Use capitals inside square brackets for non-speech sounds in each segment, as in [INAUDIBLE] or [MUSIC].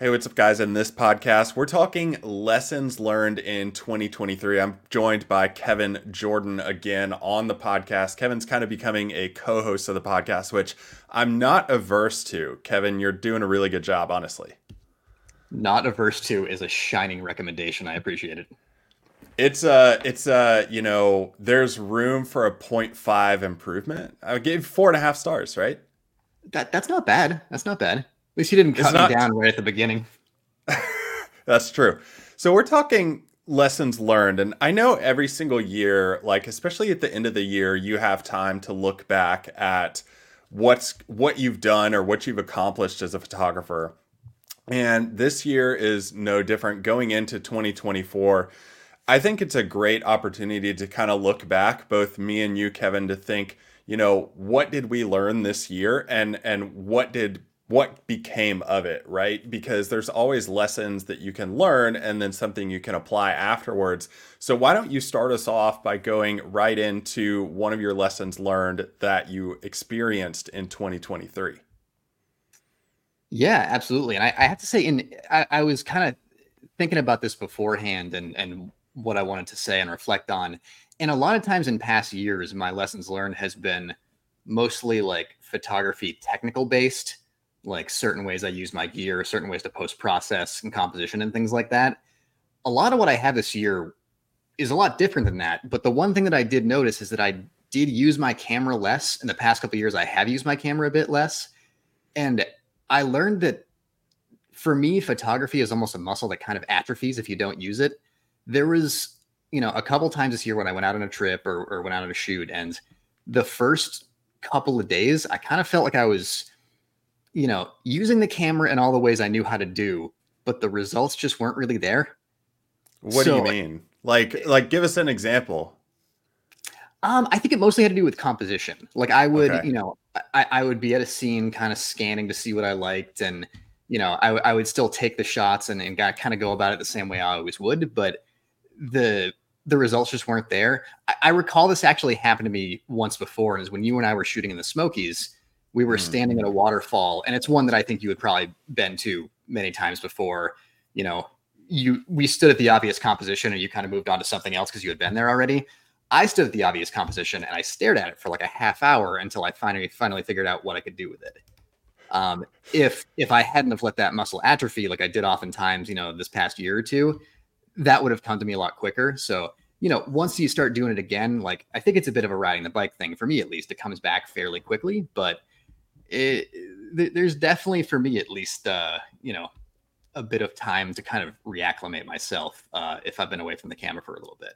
Hey, what's up, guys? In this podcast, we're talking lessons learned in 2023. I'm joined by Kevin Jordan again on the podcast. Kevin's kind of becoming a co host of the podcast, which I'm not averse to. Kevin, you're doing a really good job, honestly. Not averse to is a shining recommendation. I appreciate it. It's uh it's uh you know there's room for a 0.5 improvement. I gave four and a half stars, right? That that's not bad. That's not bad least you didn't cut not... me down right at the beginning. [LAUGHS] That's true. So we're talking lessons learned and I know every single year like especially at the end of the year you have time to look back at what's what you've done or what you've accomplished as a photographer. And this year is no different going into 2024. I think it's a great opportunity to kind of look back both me and you Kevin to think, you know, what did we learn this year and and what did what became of it, right? Because there's always lessons that you can learn and then something you can apply afterwards. So, why don't you start us off by going right into one of your lessons learned that you experienced in 2023? Yeah, absolutely. And I, I have to say, in I, I was kind of thinking about this beforehand and and what I wanted to say and reflect on. And a lot of times in past years, my lessons learned has been mostly like photography technical based like certain ways I use my gear, certain ways to post process and composition and things like that. A lot of what I have this year is a lot different than that. But the one thing that I did notice is that I did use my camera less in the past couple years. I have used my camera a bit less. And I learned that for me, photography is almost a muscle that kind of atrophies if you don't use it. There was, you know, a couple times this year when I went out on a trip or, or went out on a shoot, and the first couple of days, I kind of felt like I was you know, using the camera in all the ways I knew how to do, but the results just weren't really there. What so, do you mean? Like, like, give us an example. Um, I think it mostly had to do with composition. Like, I would, okay. you know, I, I would be at a scene, kind of scanning to see what I liked, and you know, I, I would still take the shots and, and kind of go about it the same way I always would, but the the results just weren't there. I, I recall this actually happened to me once before, and is when you and I were shooting in the Smokies we were mm. standing at a waterfall and it's one that i think you had probably been to many times before you know you we stood at the obvious composition and you kind of moved on to something else because you had been there already. I stood at the obvious composition and i stared at it for like a half hour until i finally finally figured out what i could do with it. Um, if if i hadn't have let that muscle atrophy like i did oftentimes you know this past year or two that would have come to me a lot quicker. So you know once you start doing it again like i think it's a bit of a riding the bike thing for me at least. It comes back fairly quickly but it, there's definitely for me at least uh, you know a bit of time to kind of reacclimate myself uh, if I've been away from the camera for a little bit.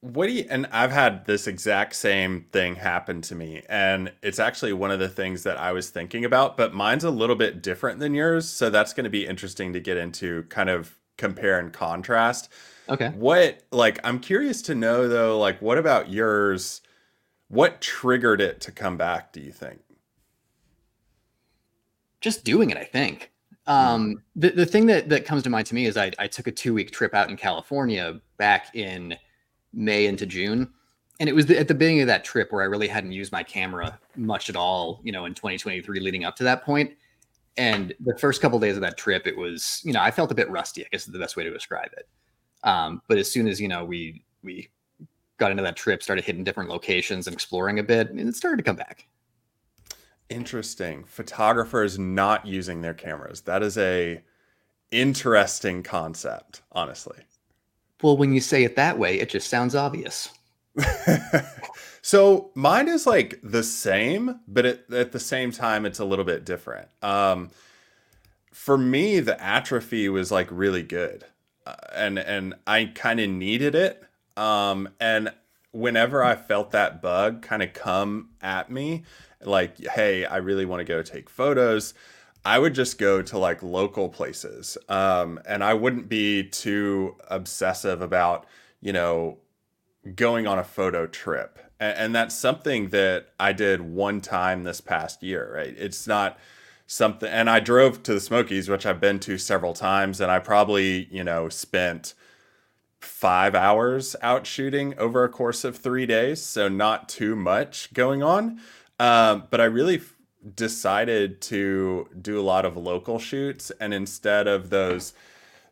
What do you, and I've had this exact same thing happen to me. And it's actually one of the things that I was thinking about, but mine's a little bit different than yours. So that's going to be interesting to get into kind of compare and contrast. Okay. What, like, I'm curious to know though, like, what about yours? What triggered it to come back, do you think? Just doing it, I think. Um, the, the thing that, that comes to mind to me is I, I took a two week trip out in California back in May into June. And it was the, at the beginning of that trip where I really hadn't used my camera much at all, you know, in 2023 leading up to that point. And the first couple of days of that trip, it was, you know, I felt a bit rusty, I guess is the best way to describe it. Um, but as soon as, you know, we, we got into that trip, started hitting different locations and exploring a bit, and it started to come back. Interesting. Photographers not using their cameras. That is a interesting concept, honestly. Well, when you say it that way, it just sounds obvious. [LAUGHS] so mine is like the same, but it, at the same time, it's a little bit different. Um, for me, the atrophy was like really good, uh, and and I kind of needed it. Um, and whenever I felt that bug kind of come at me, like, hey, I really want to go take photos, I would just go to like local places. Um, and I wouldn't be too obsessive about, you know, going on a photo trip. And, and that's something that I did one time this past year, right? It's not something, and I drove to the Smokies, which I've been to several times, and I probably, you know, spent five hours out shooting over a course of three days. So not too much going on. Um, but I really decided to do a lot of local shoots and instead of those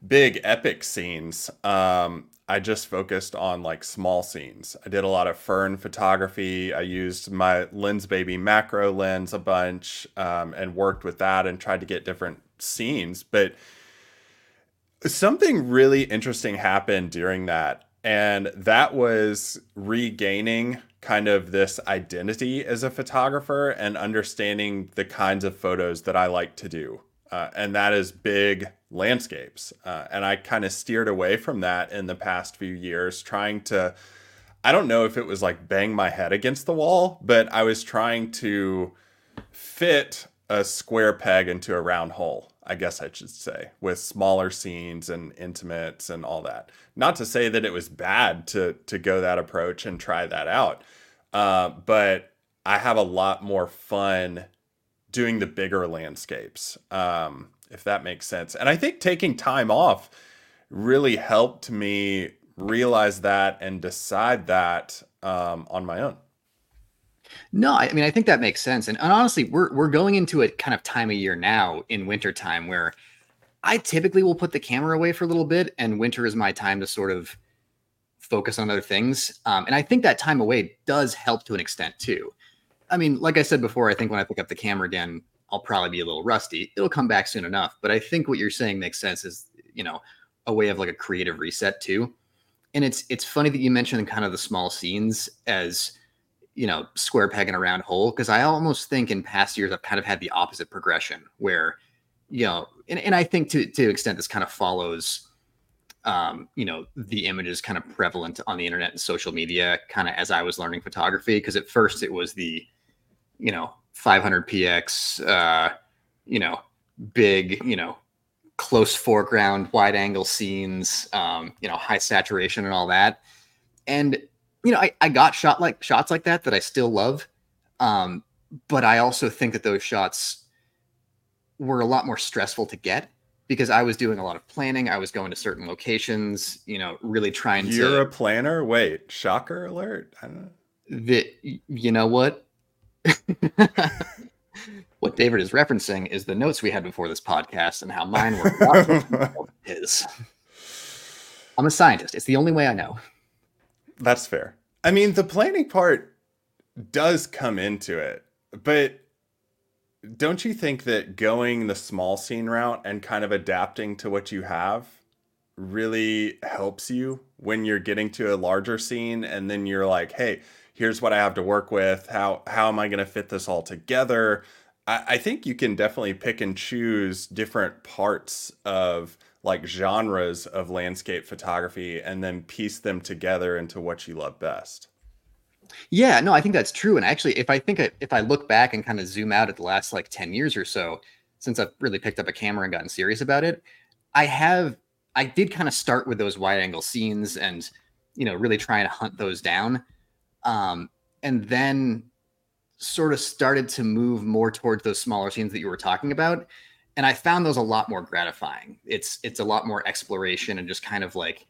big epic scenes um, i just focused on like small scenes. I did a lot of fern photography. I used my Lensbaby macro lens a bunch um, and worked with that and tried to get different scenes but something really interesting happened during that and that was regaining kind of this identity as a photographer and understanding the kinds of photos that I like to do. Uh, and that is big landscapes. Uh, and I kind of steered away from that in the past few years, trying to, I don't know if it was like bang my head against the wall, but I was trying to fit a square peg into a round hole. I guess I should say, with smaller scenes and intimates and all that. Not to say that it was bad to to go that approach and try that out, uh, but I have a lot more fun doing the bigger landscapes, um, if that makes sense. And I think taking time off really helped me realize that and decide that um, on my own. No, I mean I think that makes sense. And, and honestly, we're we're going into a kind of time of year now in winter time where I typically will put the camera away for a little bit, and winter is my time to sort of focus on other things. Um, and I think that time away does help to an extent too. I mean, like I said before, I think when I pick up the camera again, I'll probably be a little rusty. It'll come back soon enough. But I think what you're saying makes sense is, you know, a way of like a creative reset too. And it's it's funny that you mentioned kind of the small scenes as, you know, square peg in a round hole. Cause I almost think in past years I've kind of had the opposite progression where, you know, and, and I think to to extent this kind of follows um, you know, the images kind of prevalent on the internet and social media kind of as I was learning photography. Cause at first it was the, you know, 500 PX, uh, you know, big, you know, close foreground, wide angle scenes, um, you know, high saturation and all that. And, you know, I, I got shot like shots like that that I still love. Um, but I also think that those shots were a lot more stressful to get because I was doing a lot of planning. I was going to certain locations, you know, really trying You're to. You're a planner? Wait, shocker alert. I don't know. That, you know what? [LAUGHS] what David is referencing is the notes we had before this podcast and how mine were [LAUGHS] his. I'm a scientist. It's the only way I know. That's fair. I mean, the planning part does come into it, but don't you think that going the small scene route and kind of adapting to what you have really helps you when you're getting to a larger scene and then you're like hey here's what i have to work with how how am i going to fit this all together I, I think you can definitely pick and choose different parts of like genres of landscape photography and then piece them together into what you love best yeah, no, I think that's true. And actually, if I think if I look back and kind of zoom out at the last like 10 years or so, since I've really picked up a camera and gotten serious about it, I have, I did kind of start with those wide angle scenes and, you know, really trying to hunt those down. Um, and then sort of started to move more towards those smaller scenes that you were talking about. And I found those a lot more gratifying. It's, it's a lot more exploration and just kind of like,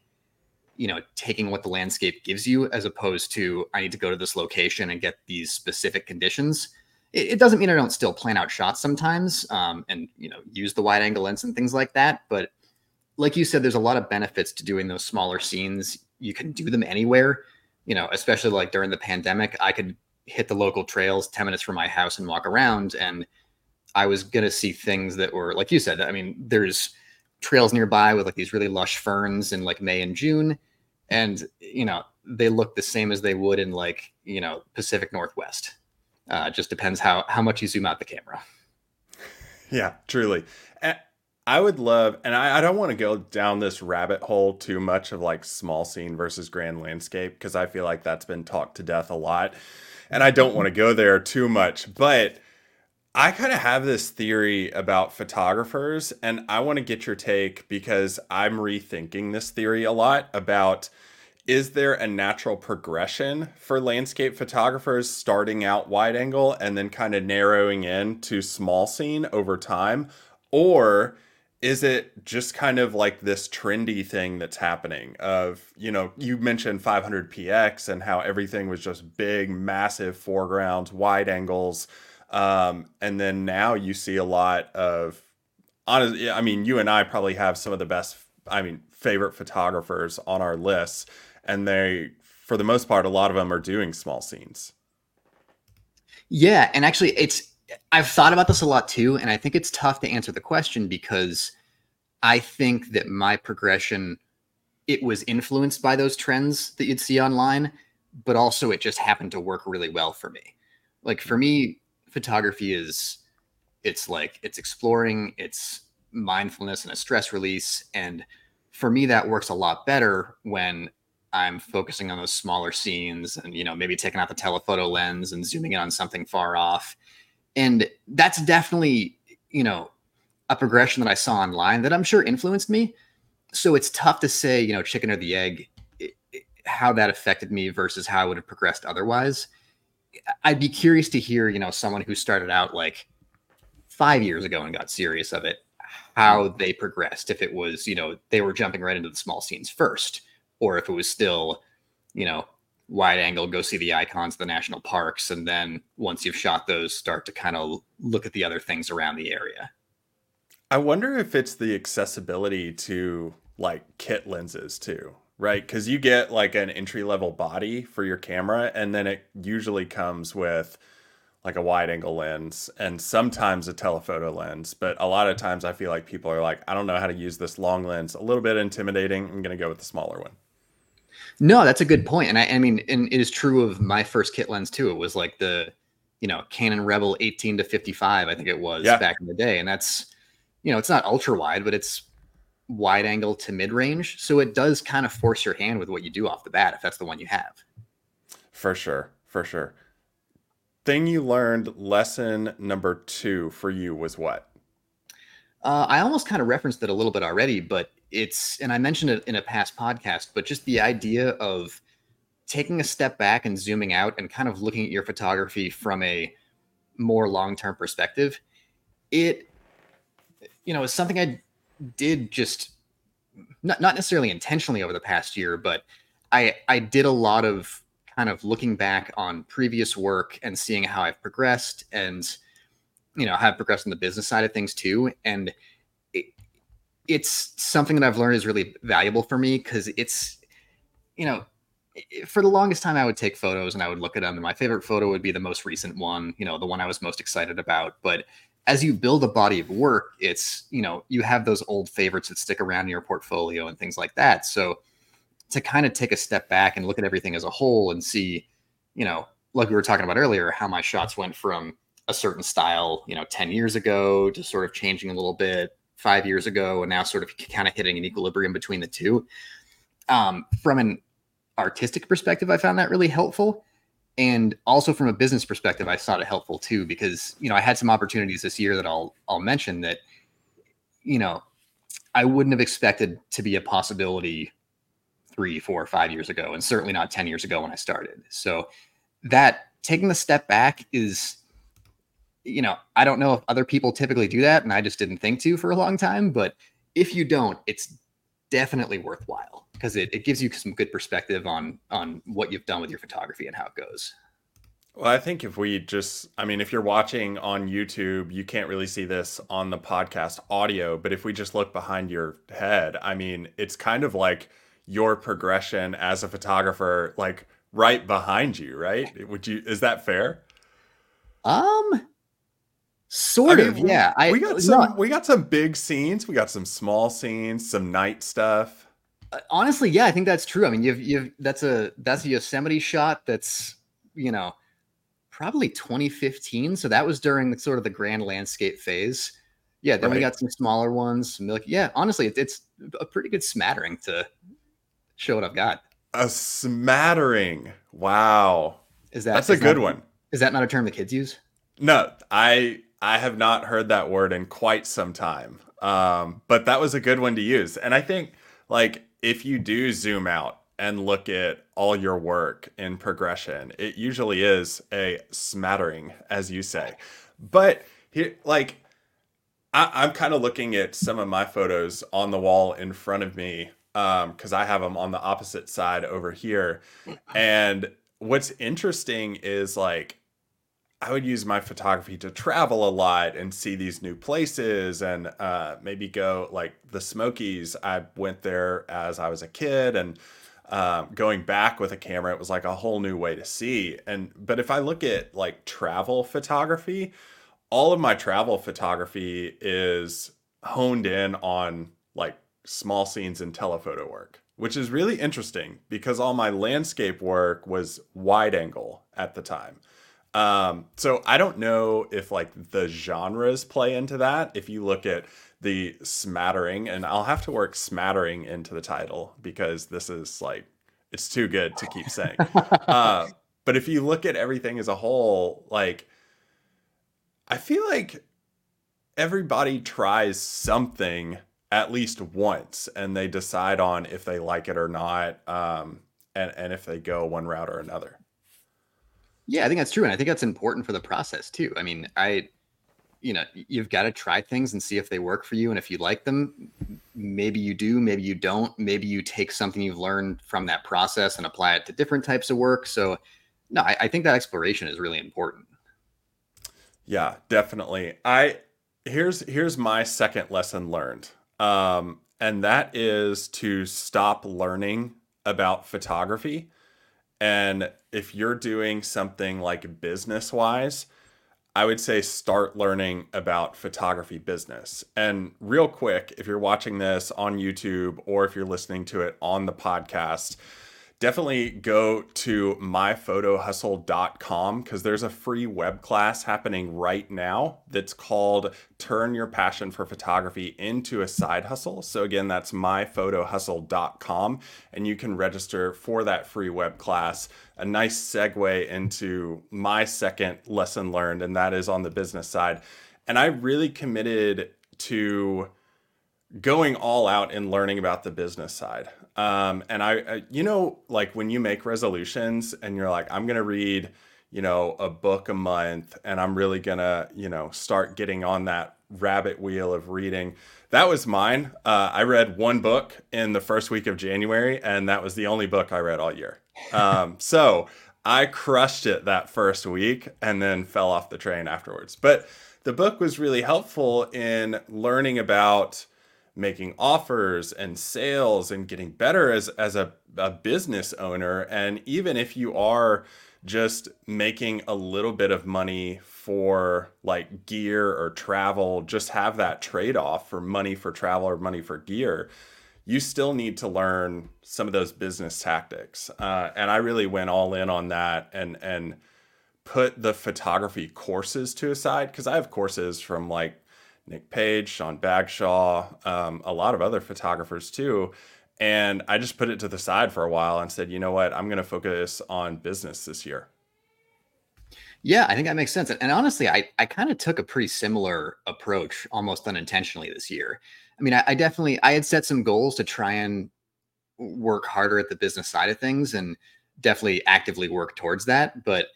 you know taking what the landscape gives you as opposed to i need to go to this location and get these specific conditions it, it doesn't mean i don't still plan out shots sometimes um, and you know use the wide angle lens and things like that but like you said there's a lot of benefits to doing those smaller scenes you can do them anywhere you know especially like during the pandemic i could hit the local trails 10 minutes from my house and walk around and i was to see things that were like you said i mean there's trails nearby with like these really lush ferns in like May and June. And, you know, they look the same as they would in like, you know, Pacific Northwest. Uh, just depends how, how much you zoom out the camera. Yeah, truly. I would love, and I, I don't want to go down this rabbit hole too much of like small scene versus grand landscape because I feel like that's been talked to death a lot. And I don't want to go there too much. But I kind of have this theory about photographers, and I want to get your take because I'm rethinking this theory a lot about is there a natural progression for landscape photographers starting out wide angle and then kind of narrowing in to small scene over time? Or is it just kind of like this trendy thing that's happening of, you know, you mentioned 500px and how everything was just big, massive foregrounds, wide angles Um, and then now you see a lot of honestly, I mean, you and I probably have some of the best, I mean, favorite photographers on our lists, and they, for the most part, a lot of them are doing small scenes. Yeah, and actually, it's I've thought about this a lot too, and I think it's tough to answer the question because I think that my progression it was influenced by those trends that you'd see online, but also it just happened to work really well for me. Like for me, photography is it's like it's exploring, it's mindfulness and a stress release. And for me, that works a lot better when I'm focusing on those smaller scenes and, you know, maybe taking out the telephoto lens and zooming in on something far off. And that's definitely, you know, a progression that I saw online that I'm sure influenced me. So it's tough to say, you know, chicken or the egg, how that affected me versus how I would have progressed otherwise. I'd be curious to hear, you know, someone who started out like five years ago and got serious of it, how mm-hmm. they progressed. If it was, you know, they were jumping right into the small scenes first, or if it was still, you know, wide angle, go see the icons, the national parks, and then once you've shot those, start to kind of look at the other things around the area. I wonder if it's the accessibility to like kit lenses too, right? Because you get like an entry level body for your camera, and then it usually comes with like a wide angle lens and sometimes a telephoto lens. But a lot of times I feel like people are like, I don't know how to use this long lens. A little bit intimidating. I'm going to go with the smaller one. No, that's a good point. And I, I mean, and it is true of my first kit lens too. It was like the, you know, Canon Rebel 18 to 55, I think it was yeah. back in the day. And that's, you know, it's not ultra wide, but it's wide angle to mid range. So it does kind of force your hand with what you do off the bat if that's the one you have. For sure. For sure thing you learned lesson number two for you was what uh, i almost kind of referenced it a little bit already but it's and i mentioned it in a past podcast but just the idea of taking a step back and zooming out and kind of looking at your photography from a more long-term perspective it you know is something i did just not, not necessarily intentionally over the past year but i i did a lot of kind of looking back on previous work and seeing how I've progressed and you know, have progressed on the business side of things too. And it, it's something that I've learned is really valuable for me because it's, you know, for the longest time I would take photos and I would look at them and my favorite photo would be the most recent one, you know, the one I was most excited about. But as you build a body of work, it's, you know, you have those old favorites that stick around in your portfolio and things like that. So to kind of take a step back and look at everything as a whole and see, you know, like we were talking about earlier, how my shots went from a certain style, you know, 10 years ago to sort of changing a little bit five years ago, and now sort of kind of hitting an equilibrium between the two. Um, from an artistic perspective, I found that really helpful. And also from a business perspective, I thought it helpful too, because, you know, I had some opportunities this year that I'll, I'll mention that, you know, I wouldn't have expected to be a possibility three, four, five years ago, and certainly not 10 years ago when I started. So that taking the step back is, you know, I don't know if other people typically do that, and I just didn't think to for a long time. But if you don't, it's definitely worthwhile because it, it gives you some good perspective on on what you've done with your photography and how it goes. Well, I think if we just, I mean, if you're watching on YouTube, you can't really see this on the podcast audio, but if we just look behind your head, I mean, it's kind of like your progression as a photographer like right behind you, right? Would you is that fair? Um sort I mean, of, yeah. I we got some no, we got some big scenes, we got some small scenes, some night stuff. Honestly, yeah, I think that's true. I mean, you've you've that's a that's a Yosemite shot that's, you know, probably 2015, so that was during the sort of the grand landscape phase. Yeah, then right. we got some smaller ones. Some, like, yeah, honestly, it, it's a pretty good smattering to show what I've got. A smattering. Wow. Is that That's a good one. Is that not a term the kids use? No, I I have not heard that word in quite some time. Um, but that was a good one to use. And I think like if you do zoom out and look at all your work in progression, it usually is a smattering, as you say. But here, like, I, am kind of looking at some of my photos on the wall in front of me because um, I have them on the opposite side over here. And what's interesting is like I would use my photography to travel a lot and see these new places and uh, maybe go like the Smokies. I went there as I was a kid and um, going back with a camera, it was like a whole new way to see. And but if I look at like travel photography, all of my travel photography is honed in on like small scenes and telephoto work, which is really interesting because all my landscape work was wide angle at the time. Um, so I don't know if like the genres play into that. If you look at the smattering, and I'll have to work smattering into the title because this is like it's too good to keep saying. [LAUGHS] uh, but if you look at everything as a whole, like I feel like everybody tries something at least once and they decide on if they like it or not um, and, and if they go one route or another yeah i think that's true and i think that's important for the process too. I mean i you know you've got to try things and see if they work for you and if you like them maybe you do maybe you don't. Maybe you take something you've learned from that process and apply it to different types of work so no I, I think that exploration is really important. Yeah definitely. I here's here's my second lesson learned um, and that is to stop learning about photography. And if you're doing something like business wise, I would say start learning about photography business. And real quick, if you're watching this on YouTube or if you're listening to it on the podcast, definitely go to myphotohustle.com because there's a free web class happening right now that's called Turn Your Passion for Photography into a Side Hustle. So, again, that's myphotohustle.com, and you can register for that free web class. A nice segue into my second lesson learned, and that is on the business side. And I really committed to going all out and learning about the business side. Um, and I, I, you know, like when you make resolutions and you're like, I'm going to read, you know, a book a month and I'm really going to, you know, start getting on that rabbit wheel of reading. That was mine. Uh, I read one book in the first week of January, and that was the only book I read all year. Um, [LAUGHS] so I crushed it that first week and then fell off the train afterwards. But the book was really helpful in learning about making offers and sales and getting better as as a, a business owner. And even if you are just making a little bit of money for like gear or travel just have that trade-off for money for travel or money for gear you still need to learn some of those business tactics. Uh, and i really went all in on that and and put the photography courses to a side because i have courses from like Nick Page, Sean Bagshaw, um, a lot of other photographers too. And I just put it to the side for a while and said, you know what, I'm going to focus on business this year. Yeah, I think that makes sense. And honestly, I, I kind of took a pretty similar approach almost unintentionally this year. I mean, I, I definitely I had set some goals to try and work harder at the business side of things and definitely actively work towards that. But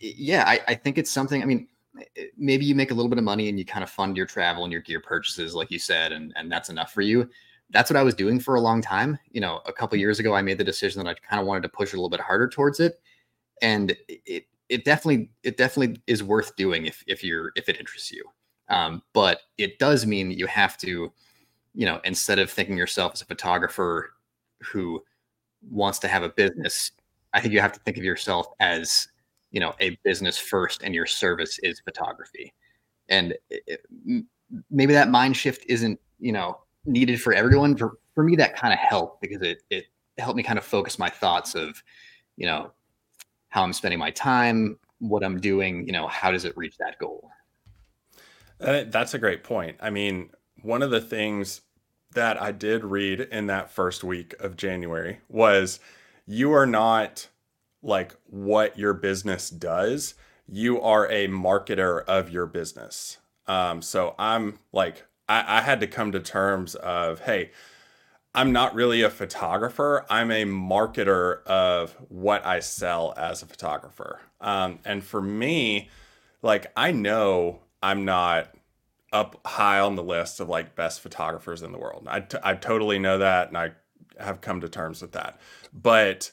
yeah, I, I think it's something. I mean, Eh, maybe you make a little bit of money and you kind of fund your travel and your gear purchases, like you said, and, and that's enough for you. That's what I was doing for a long time. You know, a couple mm-hmm. years ago, I made the decision that I kind of wanted to push a little bit harder towards it. And it, it definitely, it definitely is worth doing if, if you're, if it interests you. Um, but it does mean that you have to, you know, instead of thinking yourself as a photographer who wants to have a mm-hmm. business, I think you have to think of yourself as you know a business first and your service is photography. And it, maybe that mind shift isn't you know needed for everyone. For for me that kind of helped because it it helped me kind of focus my thoughts of you know how i'm spending my time what i'm doing you know how does it reach that goal? Uh, that's a great point. I mean one of the things that i did read in that first week of january was you are not like what your business does, you are a marketer of your business. Um, so I'm like, I, I had to come to terms of, hey, I'm not really a photographer. I'm a marketer of what I sell as a photographer. Um, and for me, like, I know I'm not up high on the list of like best photographers in the world. I, t- I totally know that and I have come to terms with that. But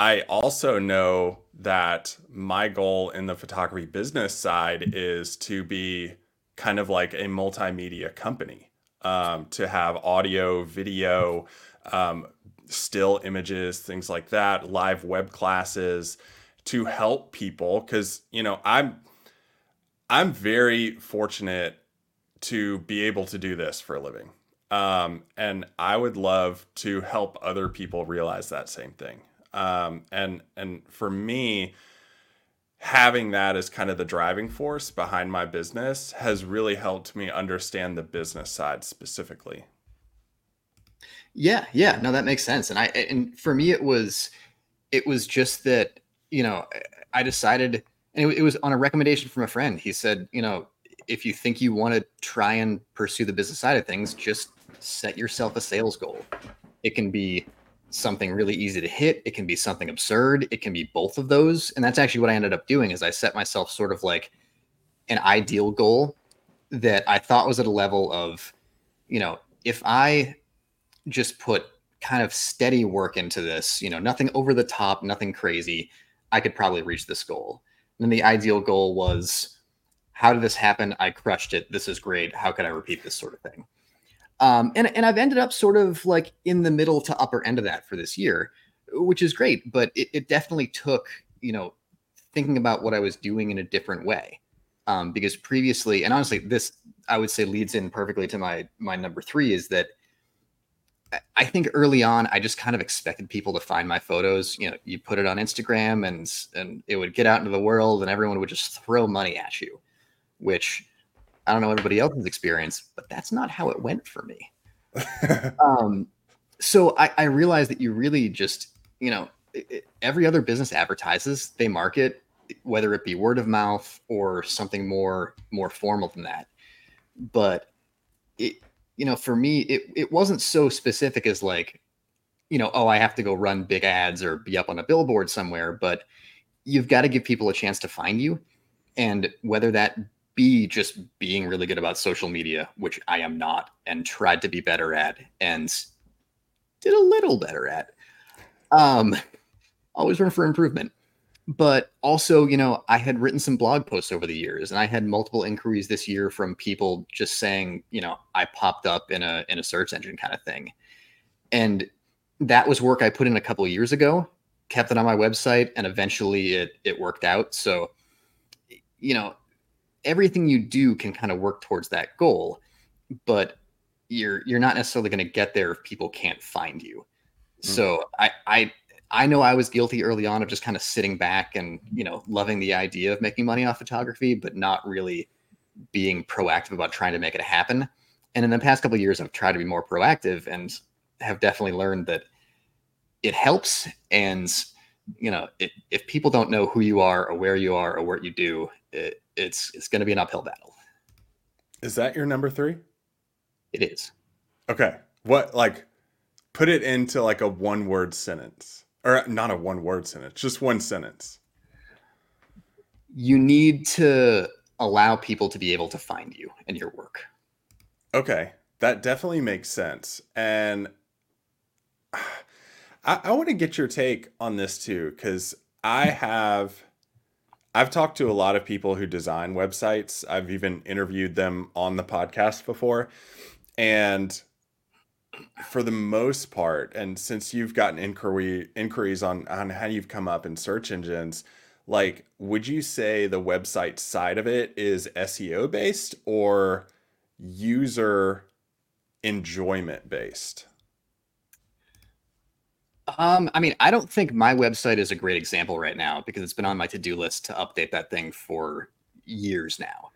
I also know that my goal in the photography business side is to be kind of like a multimedia company, um, to have audio, video, um, still images, things like that, live web classes to help people. Cause, you know, I'm, I'm very fortunate to be able to do this for a living. Um, and I would love to help other people realize that same thing. Um, and and for me, having that as kind of the driving force behind my business has really helped me understand the business side specifically. Yeah, yeah, no, that makes sense. And I and for me, it was it was just that you know I decided, and it, it was on a recommendation from a friend. He said, you know, if you think you want to try and pursue the business side of things, just set yourself a sales goal. It can be something really easy to hit. It can be something absurd. It can be both of those. And that's actually what I ended up doing is I set myself sort of like an ideal goal that I thought was at a level of, you know, if I just put kind of steady work into this, you know, nothing over the top, nothing crazy, I could probably reach this goal. And then the ideal goal was how did this happen? I crushed it. This is great. How could I repeat this sort of thing? Um, and and I've ended up sort of like in the middle to upper end of that for this year, which is great. But it, it definitely took you know thinking about what I was doing in a different way. Um, because previously, and honestly, this I would say leads in perfectly to my my number three is that I think early on I just kind of expected people to find my photos. You know, you put it on Instagram and and it would get out into the world and everyone would just throw money at you, which I don't know everybody else's experience, but that's not how it went for me. [LAUGHS] um, so I, I realized that you really just, you know, it, every other business advertises, they market, whether it be word of mouth or something more more formal than that. But it, you know, for me, it it wasn't so specific as like, you know, oh, I have to go run big ads or be up on a billboard somewhere, but you've got to give people a chance to find you. And whether that just being really good about social media, which I am not, and tried to be better at and did a little better at. Um, always room for improvement. But also, you know, I had written some blog posts over the years, and I had multiple inquiries this year from people just saying, you know, I popped up in a in a search engine kind of thing. And that was work I put in a couple years ago, kept it on my website, and eventually it it worked out. So, you know, everything you do can kind of work towards that goal, but you're you're not necessarily going to get there if people can't find you. Mm-hmm. So I I I know I was guilty early on of just kind of sitting back and you know loving the idea of making money off photography, but not really being proactive about trying to make it happen. And in the past couple years, I've tried to be more proactive and have definitely learned that it helps. And you know, it, if people don't know who you are or where you are or what you do, it, it's it's going to be an uphill battle. Is that your number three? It is. Okay. What like put it into like a one word sentence or not a one word sentence, just one sentence. You need to allow people to be able to find you and your work. Okay. That definitely makes sense. And I, I want to get your take on this too, because I have I've talked to a lot of people who design websites. I've even interviewed them on the podcast before. And for the most part, and since you've gotten inquiry inquiries on, on how you've come up in search engines, like would you say the website side of it is SEO based or user enjoyment based? Um, I mean, I don't think my website is a great example right now because it's been on my to-do list to update that thing for years now.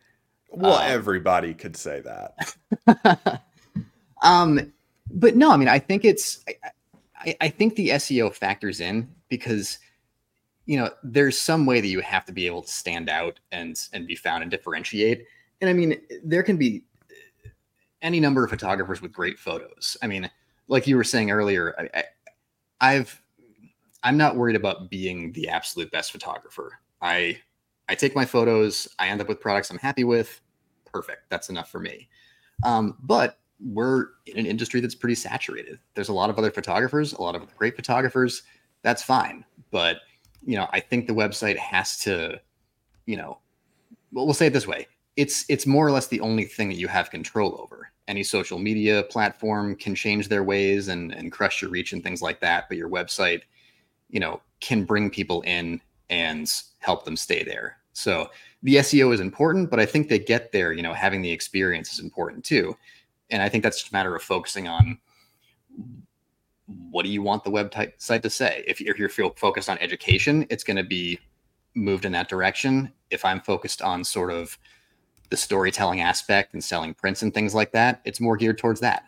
Well, um, everybody could say that. [LAUGHS] um, but no, I mean, I think it's, I, I think the SEO factors in because, you know, there's some way that you have to be able to stand out and and be found and differentiate. And I mean, there can be any number of photographers with great photos. I mean, like you were saying earlier, I, I've I'm not worried about being the absolute best photographer. I I take my photos, I end up with products I'm happy with. Perfect. That's enough for me. Um, but we're in an industry that's pretty saturated. There's a lot of other photographers, a lot of great photographers. That's fine. but you know, I think the website has to, you know, well, we'll say it this way: it's it's more or less the only thing that you have control over. Any social media platform can change their ways and and crush your reach and things like that, but your website, you know, can bring people in and help them stay there. So the SEO is important, but I think they get there, you know, having the experience is important too. And I think that's just a matter of focusing on what do you want the website to say? If, if you're focused on education, it's going to be moved in that direction. If I'm focused on sort of the storytelling aspect and selling prints and things like that, it's more geared towards that.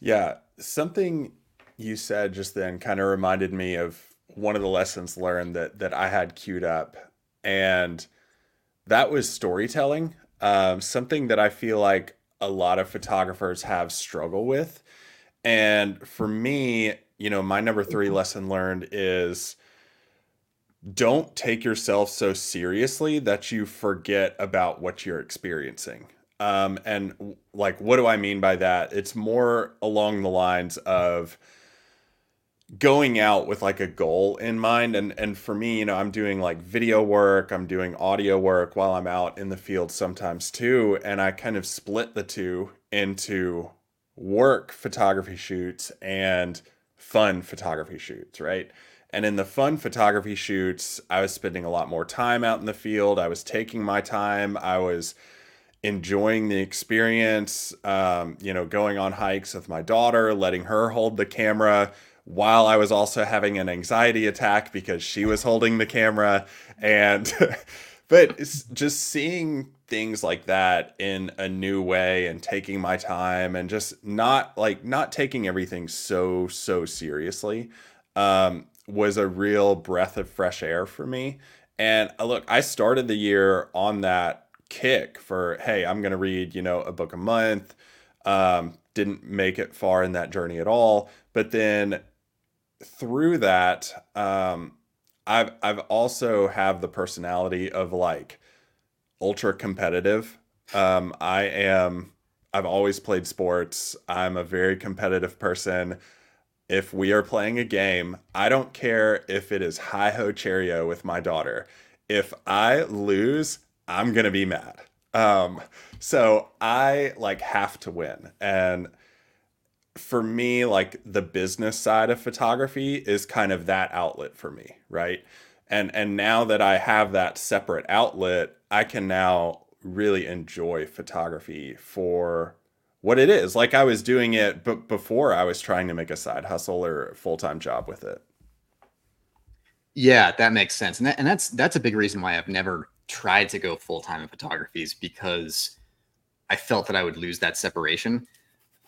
Yeah. Something you said just then kind of reminded me of one of the lessons learned that that I had queued up. And that was storytelling. Um, something that I feel like a lot of photographers have struggle with and for me, you know, my number three mm-hmm. lesson learned is don't take yourself so seriously that you forget about what you're experiencing. Um, and like, what do I mean by that? It's more along the lines of going out with like a goal in mind. And and for me, you know, I'm doing like video work, I'm doing audio work while I'm out in the field sometimes too. And I kind of split the two into work photography shoots and fun photography shoots, right? And in the fun photography shoots, I was spending a lot more time out in the field. I was taking my time. I was enjoying the experience, um, you know, going on hikes with my daughter, letting her hold the camera while I was also having an anxiety attack because she was holding the camera. And, [LAUGHS] but just seeing things like that in a new way and taking my time and just not like not taking everything so so seriously um, was a real breath of fresh air for me and uh, look i started the year on that kick for hey i'm going to read you know a book a month um, didn't make it far in that journey at all but then through that um, i've i've also have the personality of like ultra competitive. Um, I am. I've always played sports. I'm a very competitive person. If we are playing a game, I don't care if it is Hi Ho Cherry-O with my daughter. If I lose, I'm gonna be mad. Um, so I like have to win. And for me, like the business side of photography is kind of that outlet for me, right? And and now that I have that separate outlet, I can now really enjoy photography for what it is. Like I was doing it, but before I was trying to make a side hustle or full time job with it. Yeah, that makes sense, and that, and that's that's a big reason why I've never tried to go full time in photography is because I felt that I would lose that separation.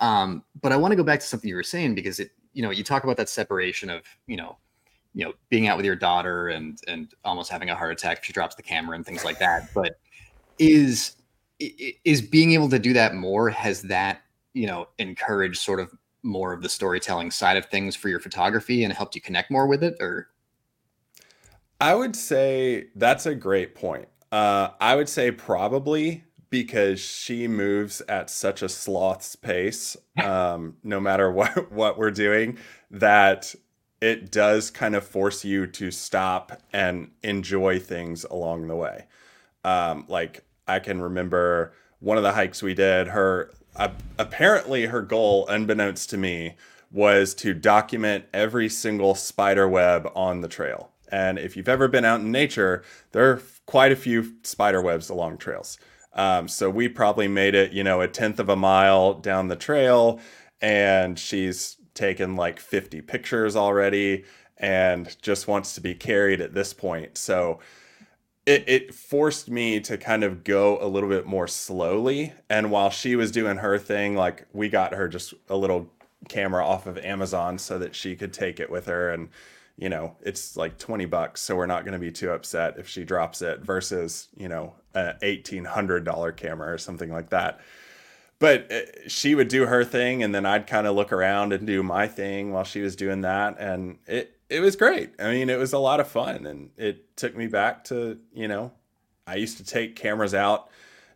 Um, but I want to go back to something you were saying because it, you know, you talk about that separation of, you know, you know being out with your daughter and and almost having a heart attack if she drops the camera and things like that but is is being able to do that more has that you know encouraged sort of more of the storytelling side of things for your photography and helped you connect more with it or i would say that's a great point uh, i would say probably because she moves at such a sloth's pace [LAUGHS] um, no matter what what we're doing that it does kind of force you to stop and enjoy things along the way. Um, like I can remember one of the hikes we did, her uh, apparently her goal, unbeknownst to me, was to document every single spider web on the trail. And if you've ever been out in nature, there are quite a few spider webs along trails. Um, so we probably made it, you know, a tenth of a mile down the trail, and she's taken like 50 pictures already and just wants to be carried at this point. So it, it forced me to kind of go a little bit more slowly. And while she was doing her thing, like we got her just a little camera off of Amazon so that she could take it with her. And, you know, it's like 20 bucks. So we're not going to be too upset if she drops it versus, you know, an $1,800 camera or something like that but uh, she would do her thing and then I'd kind of look around and do my thing while she was doing that and it it was great. I mean, it was a lot of fun and it took me back to, you know, I used to take cameras out.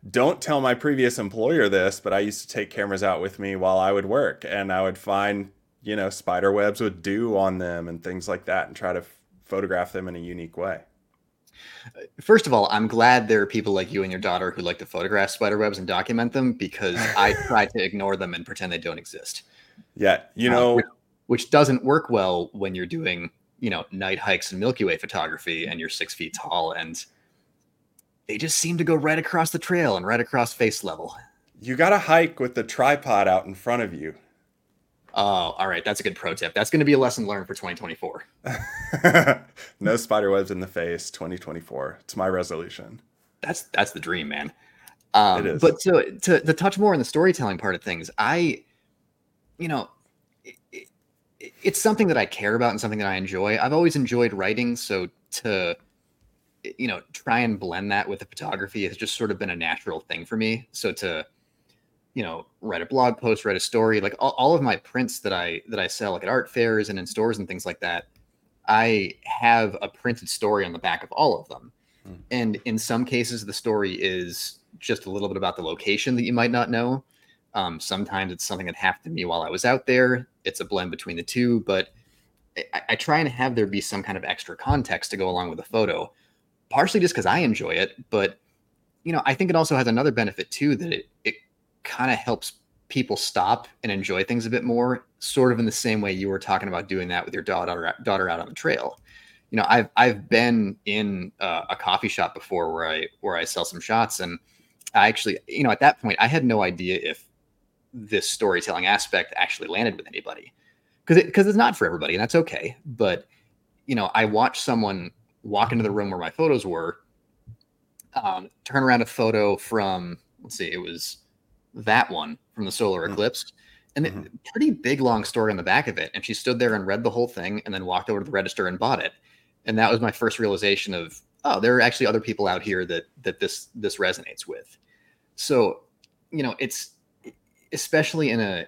Don't tell my previous employer this, but I used to take cameras out with me while I would work and I would find you know, spider webs with dew on them and things like that and try to f- photograph them in a unique way. First of all, I'm glad there are people like you and your daughter who like to photograph spider webs and document them because I [LAUGHS] try to ignore them and pretend they don't exist. Yeah, you uh, know, uh, which, doesn't work well when you're doing, you know, night hikes and Milky Way photography and you're six feet tall and they just seem to go right across the trail and right across face level. You got to hike with the tripod out in front of you. Oh, all right. That's a good pro tip. That's going to be a lesson learned for 2024. [LAUGHS] no spider webs in the face 2024. It's my resolution. That's that's the dream, man. Um, it is. But to, to to touch more on the storytelling part of things, I, you know, it's something that I care about and something that I enjoy. I've always enjoyed writing, so to you know try and blend that with the photography has just sort of been a natural thing for me. So to you know write a blog post write a story like all, all of my prints that i that i sell like at art fairs and in stores and things like that i have a printed story on the back of all of them mm. and in some cases the story is just a little bit about the location that you might not know um, sometimes it's something that happened to me while i was out there it's a blend between the two but I, I try and have there be some kind of extra context to go along with the photo partially just because i enjoy it but you know i think it also has another benefit too that it, it kind of helps people stop and enjoy things a bit more, sort of in the same way you were talking about doing that with your daughter daughter out on the trail. You know, I've I've been in uh, a coffee shop before where I where I sell some shots, and I actually, you know, at that point, I had no idea if this storytelling aspect actually landed with anybody, because it, because it's not for everybody, and that's okay. But you know, I watched someone walk into the room where my photos were, um, turn around a photo from let's see, it was that one from the solar mm-hmm. eclipse. And mm-hmm. it, pretty big long story on the back of it. And she stood there and read the whole thing and then walked over to the register and bought it. And that was my first realization of, oh, there are actually other people out here that that this this resonates with. So, you know, it's especially in a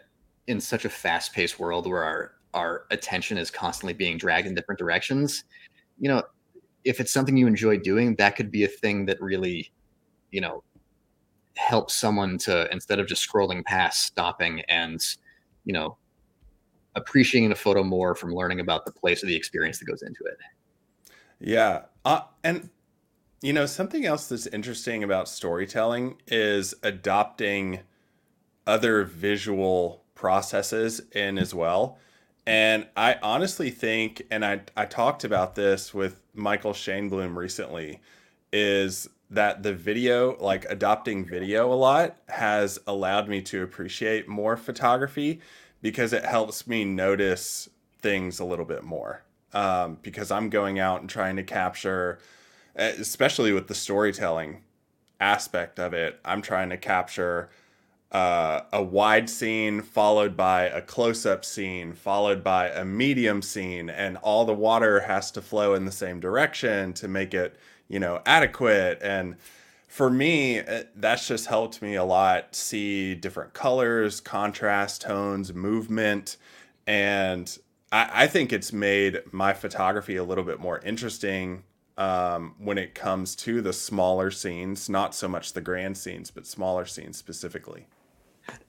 in such a fast-paced world where our our attention is constantly being dragged in different directions, you know, if it's something you enjoy doing, that could be a thing that really, you know, help someone to instead of just scrolling past stopping and you know appreciating a photo more from learning about the place or the experience that goes into it. Yeah uh, and you know something else that's interesting about storytelling is adopting other visual processes in as well and i honestly think and i i talked about this with michael Shainblum recently is that the video, like adopting video a lot, has allowed me to appreciate more photography because it helps me notice things a little bit more. Um, because I'm going out and trying to capture, especially with the storytelling aspect of it, I'm trying to capture uh, a wide scene followed by a close up scene, followed by a medium scene, and all the water has to flow in the same direction to make it you know, adequate. And for me, uh, that's just helped me a lot see different colors, contrast, tones, movement. And I, I think it's made my photography a little bit more interesting um, when it comes to the smaller scenes, not so much the grand scenes, but smaller scenes specifically.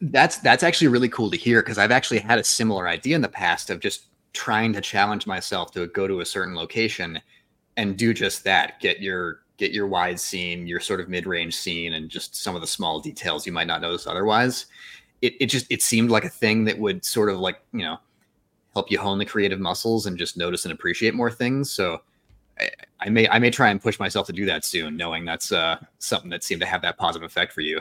That's that's actually really cool to hear because I've actually had a similar idea in the past of just trying to challenge myself to go to a certain location and do just that. Get your get your wide scene your sort of mid-range scene and just some of the small details you might not notice otherwise. It, it just it seemed like a thing that would sort of like you know help you hone the creative muscles and just notice and appreciate more things. So I, I may i may try and push myself to do that soon knowing that's uh, something that seemed to have that positive effect for you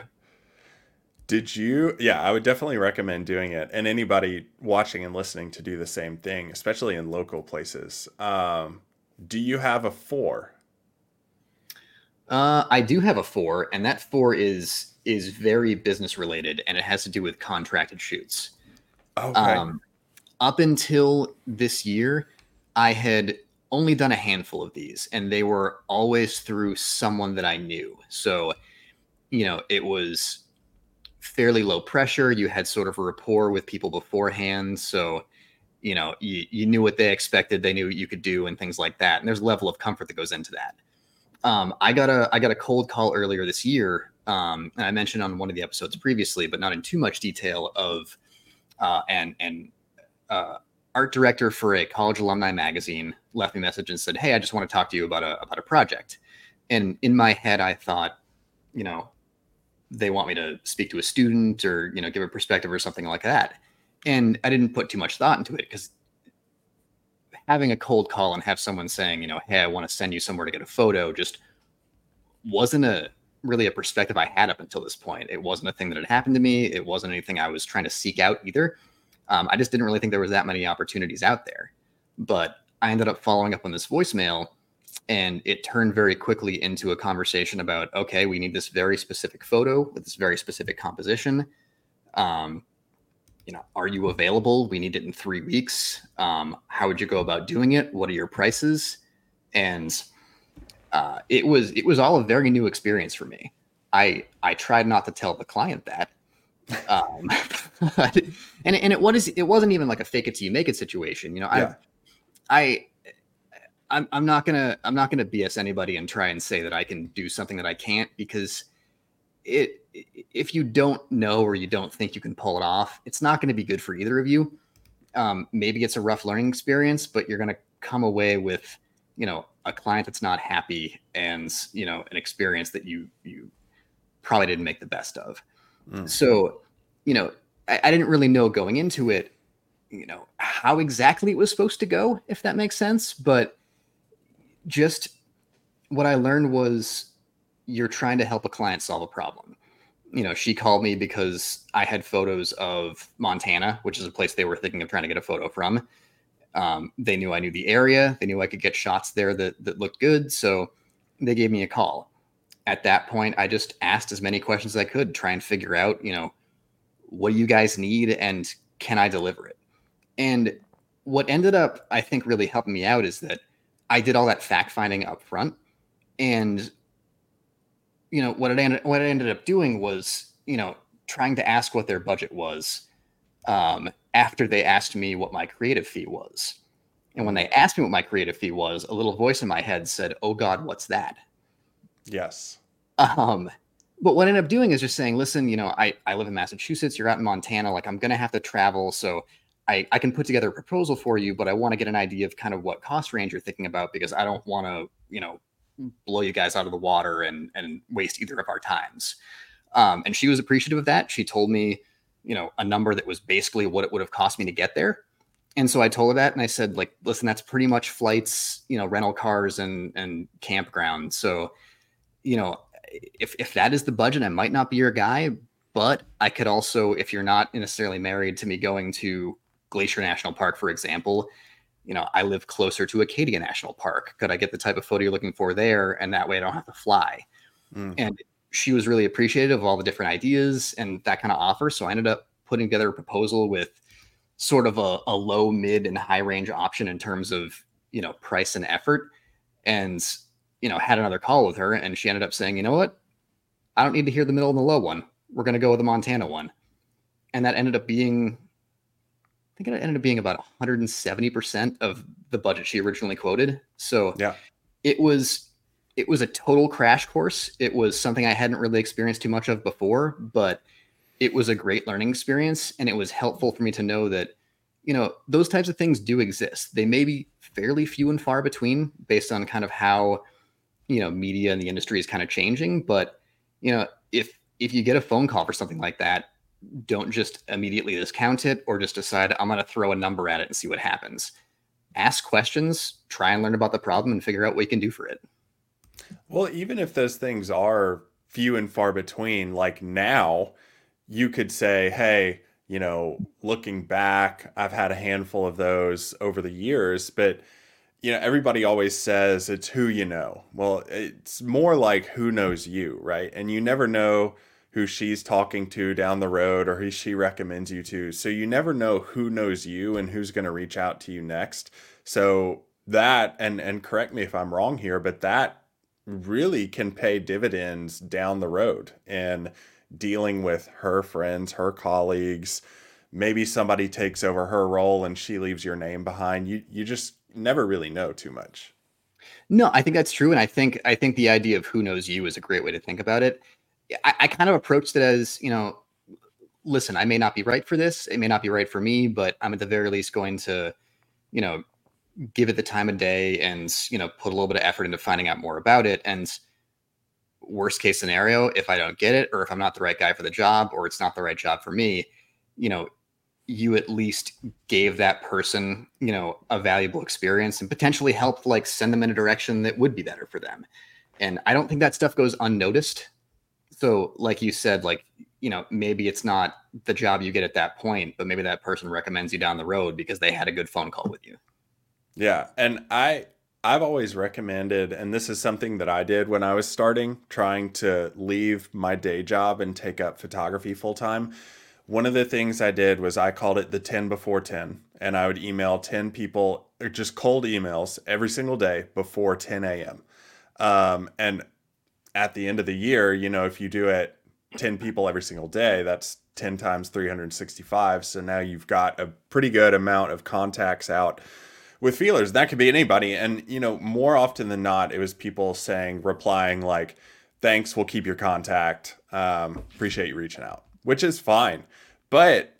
did you yeah i would definitely recommend doing it and anybody watching and listening to do the same thing especially in local places um, do you have a four? Uh, I do have a four, and that four is is very business related, and it has to do with contracted shoots. Okay. Um, up until this year, I had only done a handful of these, and they were always through someone that I knew. So, you know, it was fairly low pressure. You had sort of a rapport with people beforehand, so you know you, you knew what they expected they knew what you could do and things like that and there's a level of comfort that goes into that um, i got a i got a cold call earlier this year um, and i mentioned on one of the episodes previously but not in too much detail of uh, and and uh, art director for a college alumni magazine left me a message and said, "Hey, I just want to talk to you about a about a project." And in my head, I thought, you know, they want me to speak to a student or you know give a perspective or something like that. And I didn't put too much thought into it because having a cold call and have someone saying, you know, hey, I want to send you somewhere to get a photo just wasn't a really a perspective I had up until this point. It wasn't a thing that had happened to me. It wasn't anything I was trying to seek out either. Um, I just didn't really think there was that many opportunities out there. But I ended up following up on this voicemail and it turned very quickly into a conversation about okay, we need this very specific photo with this very specific composition. Um, you know, are you available? We need it in three weeks. Um, how would you go about doing it? What are your prices? And uh, it was it was all a very new experience for me. I I tried not to tell the client that, um, [LAUGHS] and and it was it wasn't even like a fake it till you make it situation. You know, yeah. I I I'm I'm not gonna I'm not gonna BS anybody and try and say that I can do something that I can't because it if you don't know or you don't think you can pull it off, it's not going to be good for either of you. Um, maybe it's a rough learning experience, but you're going to come away with you know a client that's not happy and you know an experience that you you probably didn't make the best of mm. so you know I, I, didn't really know going into it you know how exactly it was supposed to go if that makes sense but just what i learned was you're trying to help a client solve a problem you know she called me because i had photos of montana which is a place they were thinking of trying to get a photo from um, they knew I knew the area. They knew I could get shots there that, that looked good. So they gave me a call. At that point, I just asked as many questions as I could, try and figure out, you know, what do you guys need and can I deliver it? And what ended up, I think, really helping me out is that I did all that fact finding up front. And, you know, what it ended, what I ended up doing was, you know, trying to ask what their budget was um, after they asked me what my creative fee was. And when they asked me what my creative fee was, a little voice in my head said, "Oh God, what's that?" Yes. Um, but what I ended up doing is just saying, "Listen, you know, I I live in Massachusetts. You're out in Montana. Like, I'm gonna have to travel, so I I can put together a proposal for you, but I want to get an idea of kind of what cost range you're thinking about because I don't want to, you know, blow you guys out of the water and and waste either of our times." Um, and she was appreciative of that. She told me you know, a number that was basically what it would have cost me to get there. And so I told her that and I said, like, listen, that's pretty much flights, you know, rental cars and and campground. So, you know, if if that is the budget, I might not be your guy, but I could also, if you're not necessarily married to me going to Glacier National Park, for example, you know, I live closer to Acadia National Park. Could I get the type of photo you're looking for there? And that way I don't have to fly. Mm. And she was really appreciative of all the different ideas and that kind of offer. So I ended up putting together a proposal with sort of a, a low, mid, and high range option in terms of you know price and effort. And you know had another call with her, and she ended up saying, you know what, I don't need to hear the middle and the low one. We're going to go with the Montana one, and that ended up being. I think it ended up being about 170% of the budget she originally quoted. So yeah, it was it was a total crash course. It was something I hadn't really experienced too much of before, but it was a great learning experience and it was helpful for me to know that you know those types of things do exist. They may be fairly few and far between based on kind of how you know media and the industry is kind of changing, but you know if if you get a phone call for something like that, don't just immediately discount it or just decide I'm going to throw a number at it and see what happens. Ask questions, try and learn about the problem and figure out what you can do for it. Well, even if those things are few and far between, like now, you could say, hey, you know, looking back, I've had a handful of those over the years, but you know, everybody always says it's who you know. Well, it's more like who knows you, right? And you never know who she's talking to down the road or who she recommends you to. So you never know who knows you and who's going to reach out to you next. So that and and correct me if I'm wrong here, but that really can pay dividends down the road in dealing with her friends, her colleagues. Maybe somebody takes over her role and she leaves your name behind. You you just never really know too much. No, I think that's true, and I think I think the idea of who knows you is a great way to think about it. I, I kind of approached it as you know, listen, I may not be right for this. It may not be right for me, but I'm at the very least going to, you know, give it the time of day and, you know, put a little bit of effort into finding out more about it. And worst case scenario, if I don't get it, or if I'm not the right guy for the job, or it's not the right job for me, you know, you at least gave that person, you know, a valuable experience and potentially helped like send them in a direction that would be better for them. And I don't think that stuff goes unnoticed. So, like you said, like you know, maybe it's not the job you get at that point, but maybe that person recommends you down the road because they had a good phone call with you. Yeah. And I, I've always recommended, and this is something that I did when I was starting, trying to leave my day job and take up photography full time. One of the things I did was I called it the 10 before 10, and I would email 10 people, or just cold emails every single day before 10 a.m. Um, and at the end of the year, you know, if you do it 10 people every single day, that's 10 times 365. So now you've got a pretty good amount of contacts out with feelers. That could be anybody. And, you know, more often than not, it was people saying, replying like, thanks, we'll keep your contact. Um, appreciate you reaching out, which is fine. But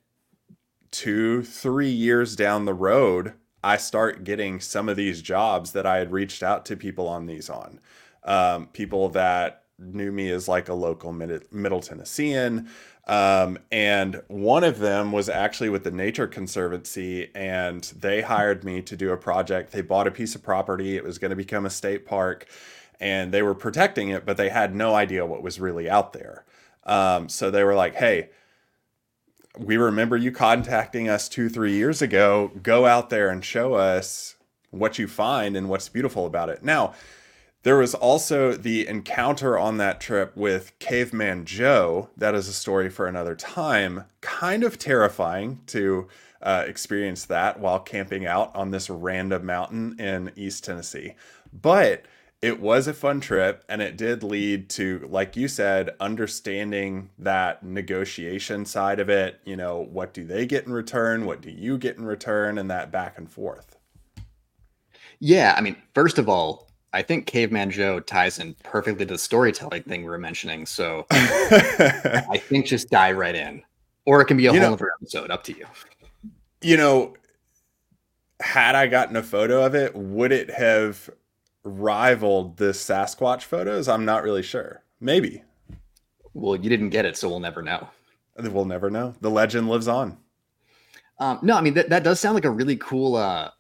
two, three years down the road, I start getting some of these jobs that I had reached out to people on these on. Um, people that knew me as like a local Mid- Middle Tennessean. Um, and one of them was actually with the Nature Conservancy, and they hired me to do a project. They bought a piece of property, it was going to become a state park, and they were protecting it, but they had no idea what was really out there. Um, so they were like, hey, we remember you contacting us two, three years ago. Go out there and show us what you find and what's beautiful about it. Now, there was also the encounter on that trip with Caveman Joe. That is a story for another time. Kind of terrifying to uh, experience that while camping out on this random mountain in East Tennessee. But it was a fun trip and it did lead to, like you said, understanding that negotiation side of it. You know, what do they get in return? What do you get in return? And that back and forth. Yeah. I mean, first of all, I think Caveman Joe ties in perfectly to the storytelling thing we were mentioning. So [LAUGHS] I think just dive right in, or it can be a you whole know, other episode. Up to you. You know, had I gotten a photo of it, would it have rivaled the Sasquatch photos? I'm not really sure. Maybe. Well, you didn't get it, so we'll never know. We'll never know. The legend lives on. Um, no, I mean that, that does sound like a really cool uh,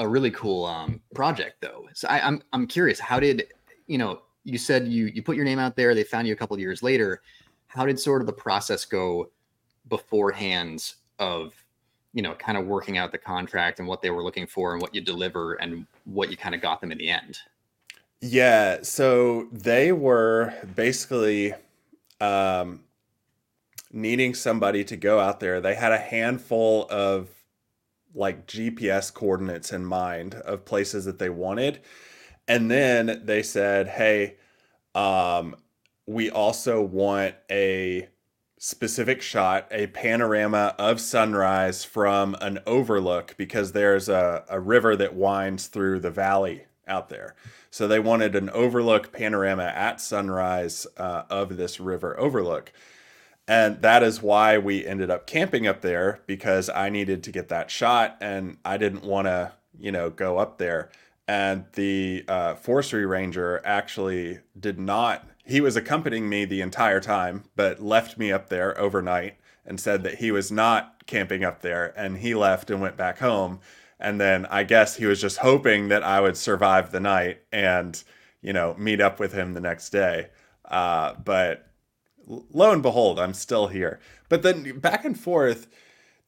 a really cool um, project though. So I, I'm I'm curious, how did you know? You said you you put your name out there. They found you a couple of years later. How did sort of the process go beforehand of you know kind of working out the contract and what they were looking for and what you deliver and what you kind of got them in the end? Yeah, so they were basically um, needing somebody to go out there. They had a handful of like GPS coordinates in mind of places that they wanted. And then they said, hey, um, we also want a specific shot, a panorama of sunrise from an overlook because there's a, a river that winds through the valley out there. So they wanted an overlook panorama at sunrise uh, of this river overlook. And that is why we ended up camping up there because I needed to get that shot and I didn't want to, you know, go up there. And the uh, forestry ranger actually did not, he was accompanying me the entire time, but left me up there overnight and said that he was not camping up there and he left and went back home. And then I guess he was just hoping that I would survive the night and, you know, meet up with him the next day. Uh, but lo and behold, I'm still here. But then back and forth,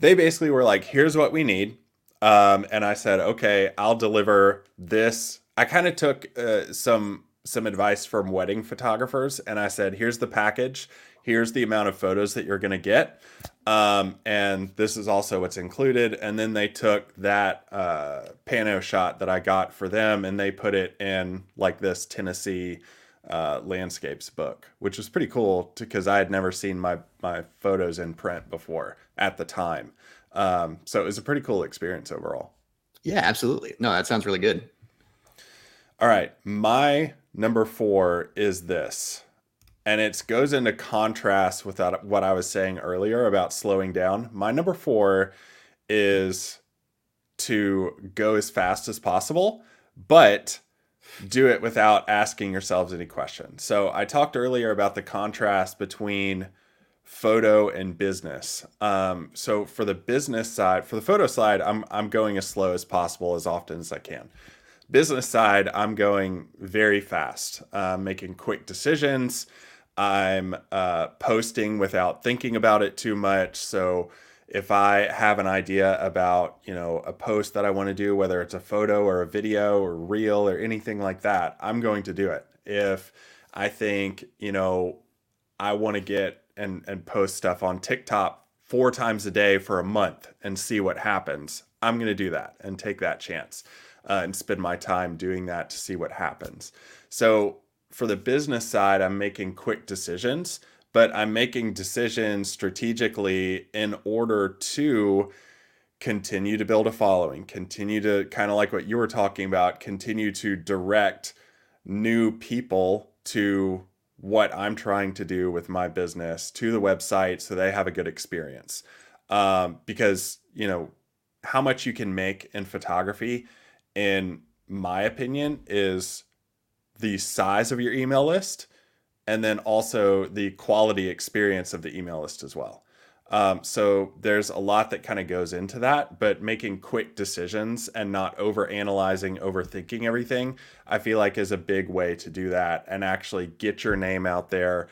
they basically were like, here's what we need. Um, and I said, okay, I'll deliver this. I kind of took uh, some some advice from wedding photographers, and I said, here's the package. Here's the amount of photos that you're going to get. Um, and this is also what's included. And then they took that uh, pano shot that I got for them and they put it in like this Tennessee uh, landscapes book, which was pretty cool because I had never seen my my photos in print before at the time. Um, so it was a pretty cool experience overall. Yeah, absolutely. No, that sounds really good. All right, my number four is this. and it goes into contrast with that, what I was saying earlier about slowing down. My number four is to go as fast as possible, but do it without asking yourselves any questions. So I talked earlier about the contrast between photo and business. Um, so for the business side, for the photo side, I'm I'm going as slow as possible as often as I can. Business side, I'm going very fast, uh, making quick decisions. I'm uh, posting without thinking about it too much. So if I have an idea about, you know, a post that I want to do, whether it's a photo or a video or reel or anything like that, I'm going to do it. If I think, you know, I want to get and and post stuff on TikTok four times a day for a month and see what happens, I'm going to do that and take that chance uh, and spend my time doing that to see what happens. So for the business side, I'm making quick decisions but I'm making decisions strategically in order to continue to build a following, continue to kind of like what you were talking about, continue to direct new people to what I'm trying to do with my business to the website so they have a good experience. Um, because, you know, how much you can make in photography, in my opinion, is the size of your email list and then also the quality experience of the email list as well. Um, so there's a lot that kind of goes into that, but making quick decisions and not over analyzing, overthinking everything, I feel like is a big way to do that and actually get your name out there,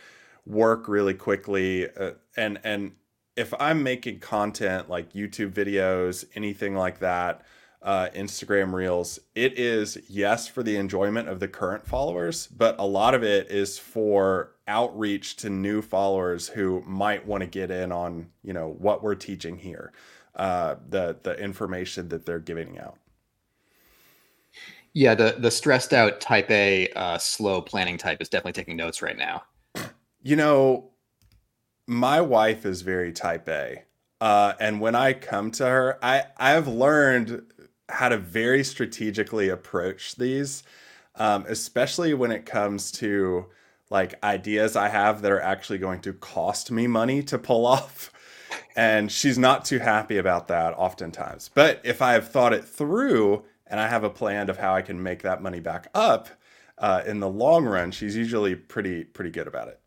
work really quickly, uh, and and if I'm making content like YouTube videos, anything like that, uh, Instagram Reels, it is yes for the enjoyment of the current followers, but a lot of it is for outreach to new followers who might want to get in on you know what we're teaching here, uh, the the information that they're giving out. Yeah, the the stressed out type A, uh, slow planning type is definitely taking notes right now. You know, my wife is very type A. Uh, and when I come to her, I I've learned how to very strategically approach these, um, especially when it comes to like ideas I have that are actually going to cost me money to pull [LAUGHS] off. And she's not too happy about that oftentimes. But if I have thought it through and I have a plan of how I can make that money back up uh, in the long run, she's usually pretty pretty good about it.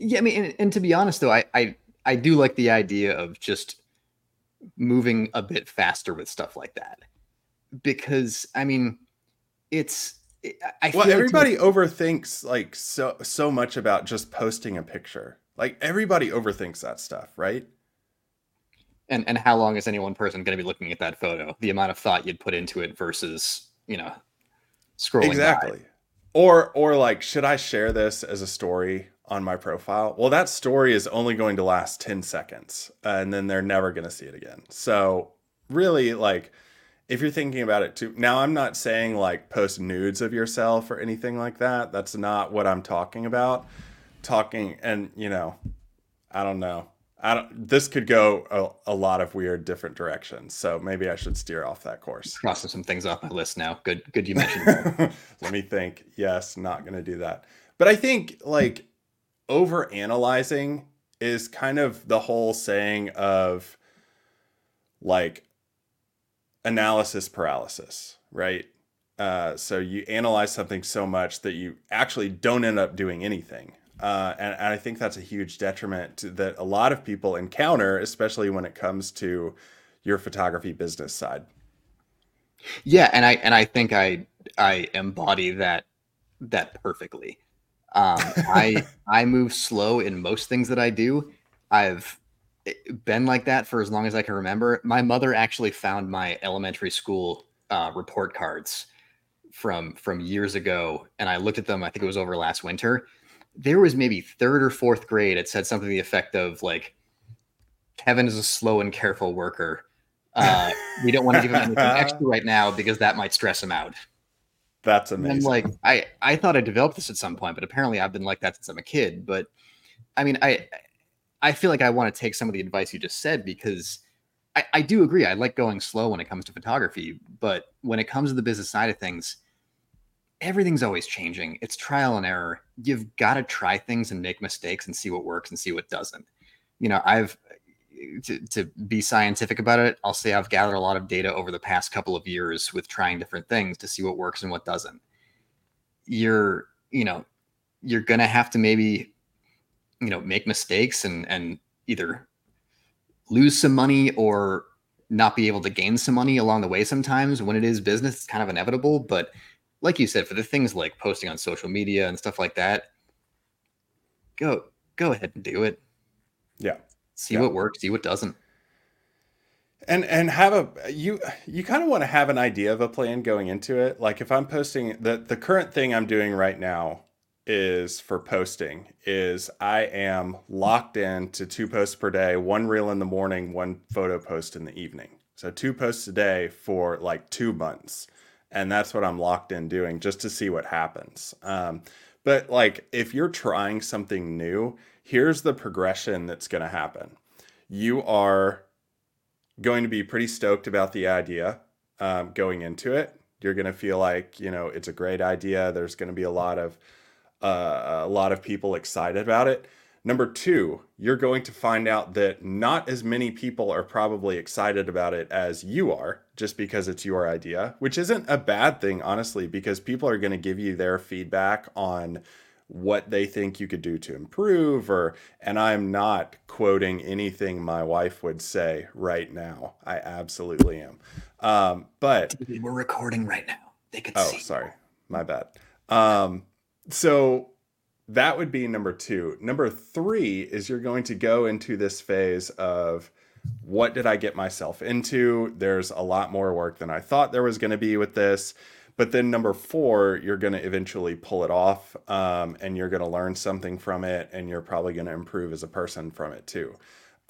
Yeah, I mean, and, and to be honest though, I, I I do like the idea of just moving a bit faster with stuff like that because i mean it's I well, everybody like overthinks like so so much about just posting a picture. Like everybody overthinks that stuff, right? And and how long is any one person going to be looking at that photo? The amount of thought you'd put into it versus you know scrolling. Exactly. By. Or or like, should I share this as a story? On my profile, well, that story is only going to last 10 seconds and then they're never going to see it again. So, really, like, if you're thinking about it too, now I'm not saying like post nudes of yourself or anything like that. That's not what I'm talking about. Talking, and you know, I don't know. I don't, this could go a, a, lot of weird different directions. So maybe I should steer off that course. Crossing some things off my list now. Good, good you mentioned. [LAUGHS] Let me think. Yes, not going to do that. But I think like over analyzing is kind of the whole saying of like analysis paralysis, right? Uh, so you analyze something so much that you actually don't end up doing anything. Uh, and, and, I think that's a huge detriment that a lot of people encounter, especially when it comes to your photography business side. Yeah, and I and I think I I embody that that perfectly. Um, [LAUGHS] I I move slow in most things that I do. I've eh, been like that for as long as I can remember. My mother actually found my elementary school uh, report cards from from years ago, and I looked at them. I think it was over last winter. There was maybe third or fourth grade. It said something to the effect of like, "Kevin is a slow and careful worker. Uh, we don't want to give him anything [LAUGHS] extra right now because that might stress him out." That's amazing. And like I, I thought I developed this at some point, but apparently I've been like that since I'm a kid. But I mean, I, I feel like I want to take some of the advice you just said because I, I do agree. I like going slow when it comes to photography, but when it comes to the business side of things, everything's always changing. It's trial and error. You've got to try things and make mistakes and see what works and see what doesn't. You know, I've to, to be scientific about it, I'll say I've gathered a lot of data over the past couple of years with trying different things to see what works and what doesn't. You're, you know, you're gonna have to maybe, you know, make mistakes and and either lose some money or not be able to gain some money along the way sometimes when it is business it's kind of inevitable. But like you said for the things like posting on social media and stuff like that go go ahead and do it. Yeah see yeah. what works see what doesn't and and have a you you kind of want to have an idea of a plan going into it like if i'm posting the the current thing i'm doing right now is for posting is I am locked in to two posts per day, one reel in the morning, one photo post in the evening. So two posts a day for like two months. And that's what I'm locked in doing just to see what happens. Um, but like if you're trying something new, here's the progression that's going to happen. You are going to be pretty stoked about the idea um, going into it. You're going to feel like, you know, it's a great idea. There's going to be a lot of uh, a lot of people excited about it. Number two, you're going to find out that not as many people are probably excited about it as you are, just because it's your idea, which isn't a bad thing, honestly, because people are going to give you their feedback on what they think you could do to improve or and I'm not quoting anything my wife would say right now. I absolutely am. Um, but we're recording right now. They could oh, see. sorry. My bad. Um, so that would be number two. Number three is you're going to go into this phase of what did I get myself into? There's a lot more work than I thought there was going to be with this. But then number four, you're going to eventually pull it off um, and you're going to learn something from it and you're probably going to improve as a person from it too.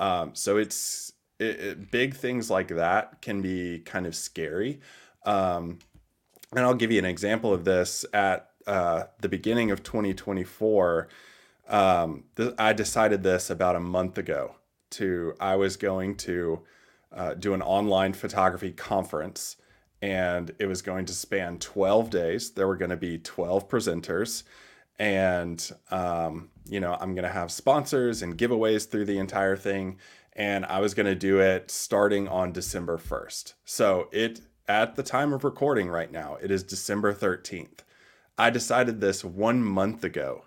Um, so it's it, it, big things like that can be kind of scary. Um, and I'll give you an example of this at uh, the beginning of 2024, um, th- I decided this about a month ago. To I was going to uh, do an online photography conference, and it was going to span 12 days. There were going to be 12 presenters, and um, you know I'm going to have sponsors and giveaways through the entire thing. And I was going to do it starting on December 1st. So it at the time of recording right now, it is December 13th. I decided this one month ago.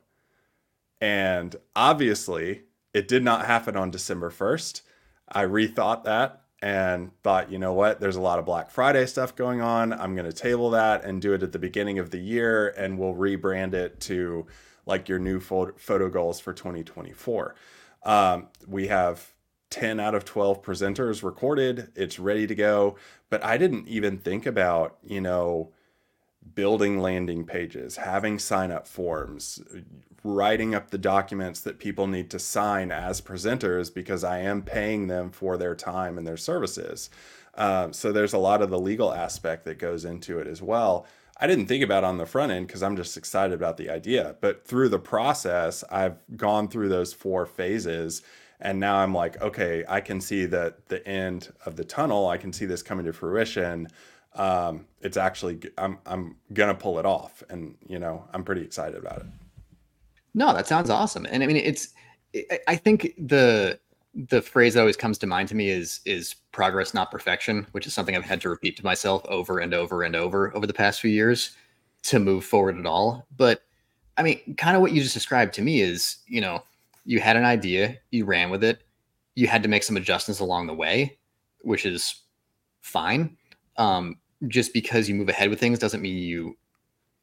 And obviously, it did not happen on December 1st. I rethought that and thought, you know what, there's a lot of Black Friday stuff going on. I'm going to table that and do it at the beginning of the year, and we'll rebrand it to like your new photo goals for 2024. Um, we have 10 out of 12 presenters recorded, it's ready to go. But I didn't even think about, you know, building landing pages, having sign up forms, writing up the documents that people need to sign as presenters because I am paying them for their time and their services. Um, so there's a lot of the legal aspect that goes into it as well. I didn't think about on the front end because I'm just excited about the idea. But through the process, I've gone through those four phases. And now I'm like, okay, I can see that the end of the tunnel, I can see this coming to fruition um, it's actually I'm I'm gonna pull it off, and you know I'm pretty excited about it. No, that sounds awesome, and I mean it's I think the the phrase that always comes to mind to me is is progress not perfection which is something i've had to repeat to myself over and over and over over the past few years to move forward at all. But i mean kind of what you just described to me is you know you had an idea you ran with it you had to make some adjustments along the way which is fine. Um, just because you move ahead with things doesn't mean you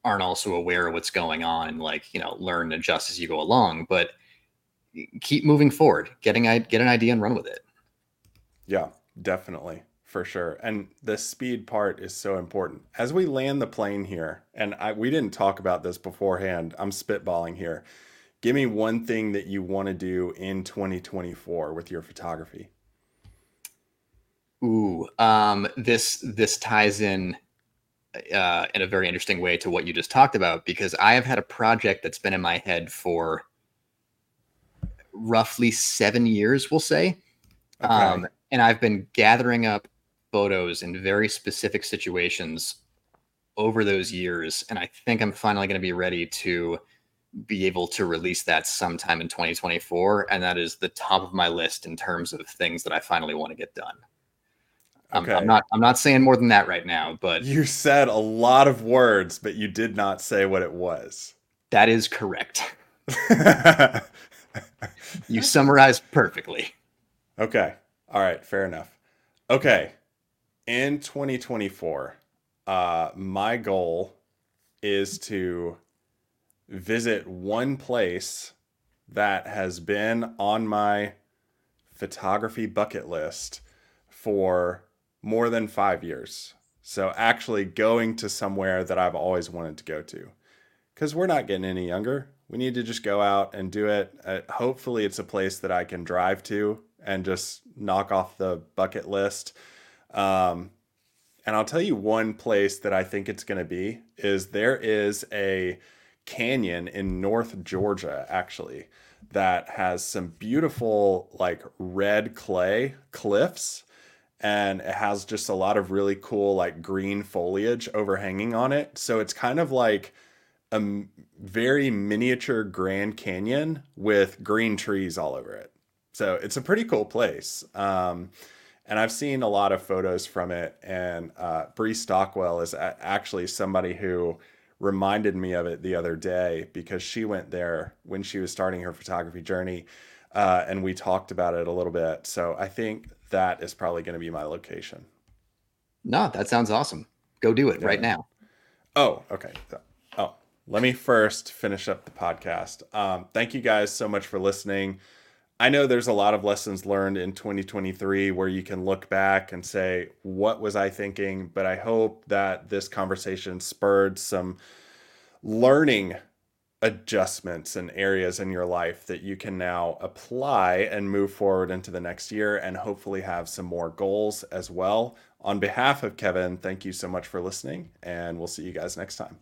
aren't also aware of what's going on and like you know learn and adjust as you go along but keep moving forward. Getting get an idea and run with it. Yeah definitely for sure. And the speed part is so important. As we land the plane here and I, we didn't talk about this beforehand i'm spitballing here. Give me one thing that you want to do in 2024 with your photography Ooh, um, this this ties in uh, in a very interesting way to what you just talked about because I have had a project that's been in my head for roughly seven years, we'll say, okay. um, and I've been gathering up photos in very specific situations over those years. And I think I'm finally going to be ready to be able to release that sometime in 2024. And that is the top of my list in terms of things that I finally want to get done. Okay. I'm, I'm not I'm not saying more than that right now, but you said a lot of words, but you did not say what it was. That is correct. [LAUGHS] you summarized perfectly. Okay. All right, fair enough. Okay. In 2024, uh my goal is to visit one place that has been on my photography bucket list for more than five years. So, actually, going to somewhere that I've always wanted to go to. Because we're not getting any younger. We need to just go out and do it. Uh, hopefully, it's a place that I can drive to and just knock off the bucket list. Um, and I'll tell you one place that I think it's going to be is there is a canyon in North Georgia, actually, that has some beautiful, like red clay cliffs. And it has just a lot of really cool, like green foliage overhanging on it. So it's kind of like a very miniature Grand Canyon with green trees all over it. So it's a pretty cool place. Um, and I've seen a lot of photos from it. And uh, Bree Stockwell is a- actually somebody who reminded me of it the other day because she went there when she was starting her photography journey. Uh, and we talked about it a little bit. So I think that is probably going to be my location. No, that sounds awesome. Go do it yeah. right now. Oh, okay. Oh, let me first finish up the podcast. Um, thank you guys so much for listening. I know there's a lot of lessons learned in 2023 where you can look back and say, what was I thinking? But I hope that this conversation spurred some learning adjustments and areas in your life that you can now apply and move forward into the next year and hopefully have some more goals as well. On behalf of Kevin, thank you so much for listening, and we'll see you guys next time.